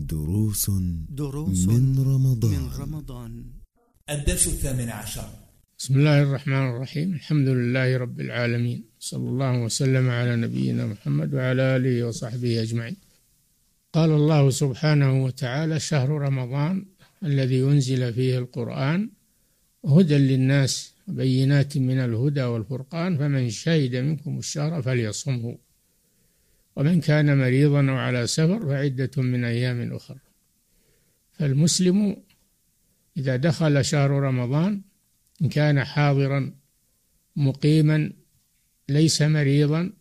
دروس دروس من رمضان. من رمضان. الدرس الثامن عشر. بسم الله الرحمن الرحيم. الحمد لله رب العالمين. صلى الله وسلم على نبينا محمد وعلى آله وصحبه أجمعين. قال الله سبحانه وتعالى شهر رمضان الذي أنزل فيه القرآن هدى للناس وبينات من الهدى والفرقان فمن شهد منكم الشهر فليصمه. ومن كان مريضا أو على سفر فعدة من أيام أخرى فالمسلم إذا دخل شهر رمضان إن كان حاضرا مقيما ليس مريضا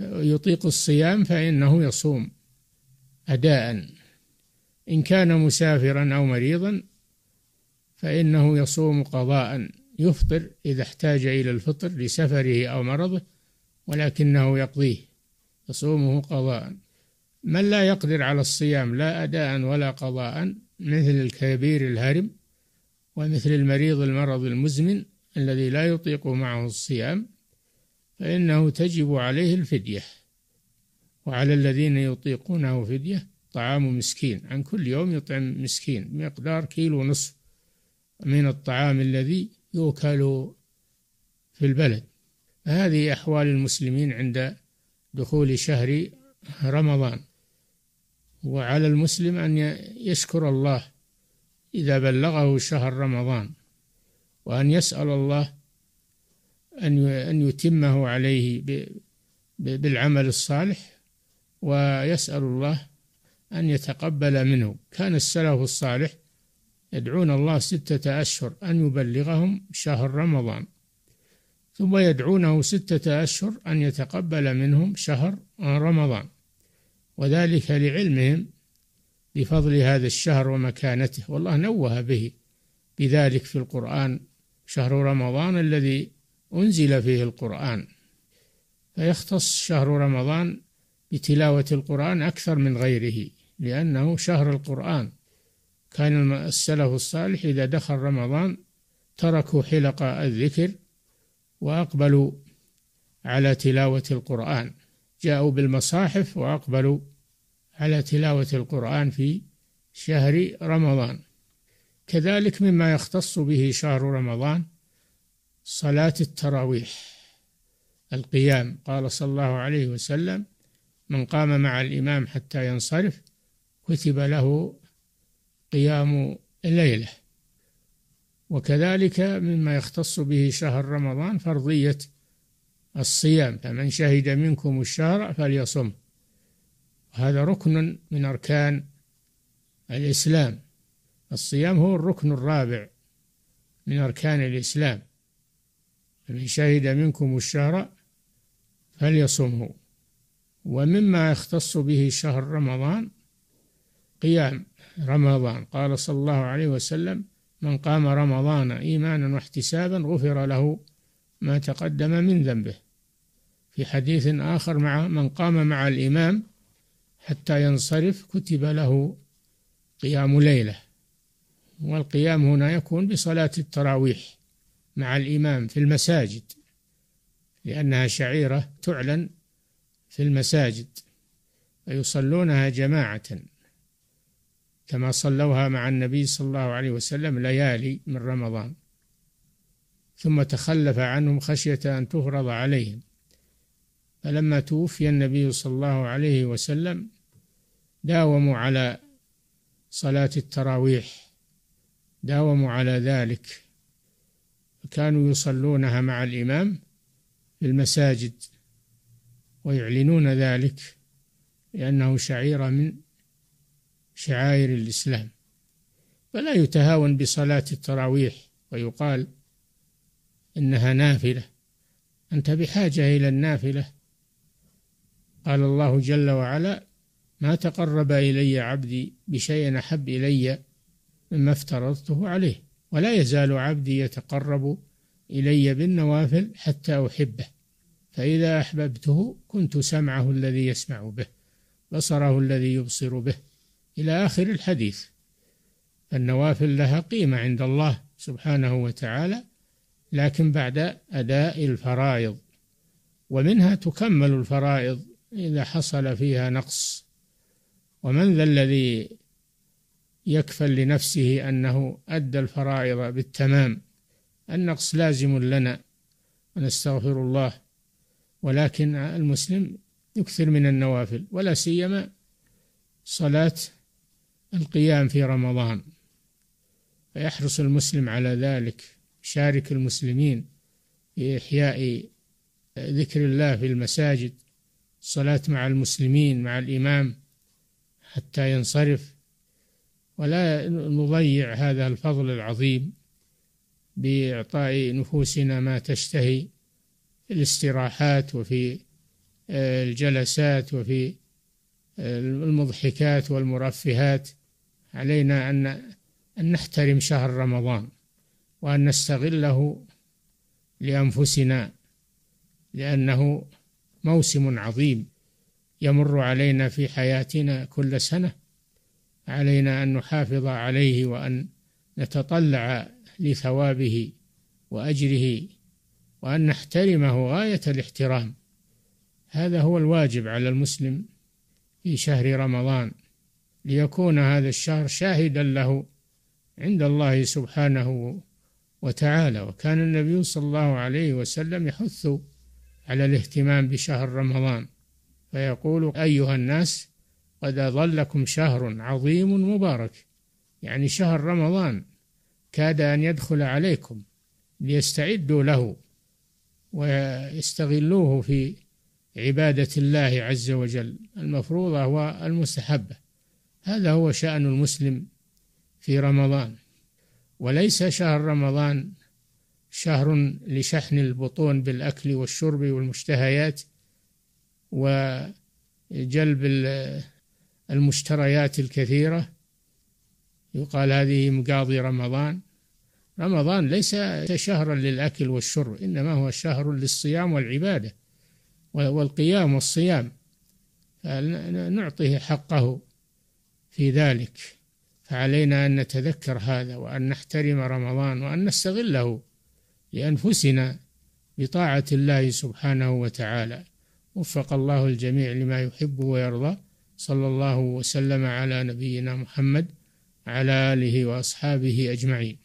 يطيق الصيام فإنه يصوم أداء. إن كان مسافرا أو مريضا فإنه يصوم قضاء. يفطر إذا احتاج إلى الفطر لسفره أو مرضه ولكنه يقضيه. يصومه قضاء. من لا يقدر على الصيام لا أداء ولا قضاء مثل الكبير الهرم ومثل المريض المرض المزمن الذي لا يطيق معه الصيام فإنه تجب عليه الفدية. وعلى الذين يطيقونه فدية طعام مسكين عن كل يوم يطعم مسكين بمقدار كيلو نصف من الطعام الذي يؤكل في البلد. هذه أحوال المسلمين عند دخول شهر رمضان. وعلى المسلم أن يشكر الله إذا بلغه شهر رمضان وأن يسأل الله أن أن يتمه عليه بالعمل الصالح ويسأل الله أن يتقبل منه. كان السلف الصالح يدعون الله ستة أشهر أن يبلغهم شهر رمضان. ثم يدعونه ستة أشهر أن يتقبل منهم شهر رمضان وذلك لعلمهم بفضل هذا الشهر ومكانته. والله نوه به بذلك في القرآن شهر رمضان الذي أنزل فيه القرآن. فيختص شهر رمضان بتلاوة القرآن أكثر من غيره لأنه شهر القرآن. كان السلف الصالح إذا دخل رمضان تركوا حلق الذكر وأقبلوا على تلاوة القرآن. جاءوا بالمصاحف وأقبلوا على تلاوة القرآن في شهر رمضان. كذلك مما يختص به شهر رمضان صلاة التراويح القيام. قال صلى الله عليه وسلم من قام مع الإمام حتى ينصرف كتب له قيام الليلة وكذلك مما يختص به شهر رمضان فرضية الصيام فمن شهد منكم الشهر فليصم. هذا ركن من أركان الإسلام. الصيام هو الركن الرابع من أركان الإسلام. فمن شهد منكم الشهر فليصمه. ومما يختص به شهر رمضان قيام رمضان. قال صلى الله عليه وسلم من قام رمضان إيمانا واحتسابا غفر له ما تقدم من ذنبه. في حديث آخر مع من قام مع الإمام حتى ينصرف كتب له قيام ليلة. والقيام هنا يكون بصلاة التراويح مع الإمام في المساجد لأنها شعيرة تعلن في المساجد فيصلونها جماعة. كما صلوها مع النبي صلى الله عليه وسلم ليالي من رمضان. ثم تخلف عنهم خشية أن تفرض عليهم. فلما توفي النبي صلى الله عليه وسلم داوموا على صلاة التراويح داوموا على ذلك. كانوا يصلونها مع الإمام في المساجد ويعلنون ذلك لأنه شعيرة من شعائر الإسلام فلا يتهاون بصلاة التراويح ويقال إنها نافلة. أنت بحاجة إلى النافلة. قال الله جل وعلا ما تقرب إلي عبدي بشيء أحب إلي مما افترضته عليه ولا يزال عبدي يتقرب إلي بالنوافل حتى أحبه فإذا أحببته كنت سمعه الذي يسمع به بصره الذي يبصر به إلى آخر الحديث. النوافل لها قيمة عند الله سبحانه وتعالى لكن بعد أداء الفرائض. ومنها تكمل الفرائض إذا حصل فيها نقص. ومن ذا الذي يكفل لنفسه أنه أدى الفرائض بالتمام النقص لازم لنا. ونستغفر الله. ولكن المسلم يكثر من النوافل ولا سيما صلاة القيام في رمضان. فيحرص المسلم على ذلك شارك المسلمين في إحياء ذكر الله في المساجد الصلاة مع المسلمين مع الإمام حتى ينصرف. ولا نضيع هذا الفضل العظيم بإعطاء نفوسنا ما تشتهي في الاستراحات وفي آه، الجلسات وفي آه، المضحكات والمرفهات. علينا أن أن نحترم شهر رمضان وأن نستغله لأنفسنا لأنه موسم عظيم يمر علينا في حياتنا كل سنة. علينا أن نحافظ عليه وأن نتطلع لثوابه وأجره وأن نحترمه غاية الاحترام. هذا هو الواجب على المسلم في شهر رمضان. ليكون هذا الشهر شاهدا له عند الله سبحانه وتعالى. وكان النبي صلى الله عليه وسلم يحث على الاهتمام بشهر رمضان فيقول أيها الناس قد أظلكم شهر عظيم مبارك. يعني شهر رمضان كاد أن يدخل عليكم ليستعدوا له ويستغلوه في عبادة الله عز وجل. المفروضة والمستحبة هذا هو شأن المسلم في رمضان. وليس شهر رمضان شهر لشحن البطون بالأكل والشرب والمشتهيات وجلب المشتريات الكثيرة. يقال هذه مقاضي رمضان. رمضان ليس شهرا للأكل والشرب إنما هو شهر للصيام والعبادة والقيام والصيام. نعطيه حقه. في ذلك. فعلينا أن نتذكر هذا وأن نحترم رمضان وأن نستغله لأنفسنا بطاعة الله سبحانه وتعالى. وفق الله الجميع لما يحب ويرضى. صلى الله وسلم على نبينا محمد على آله وأصحابه أجمعين.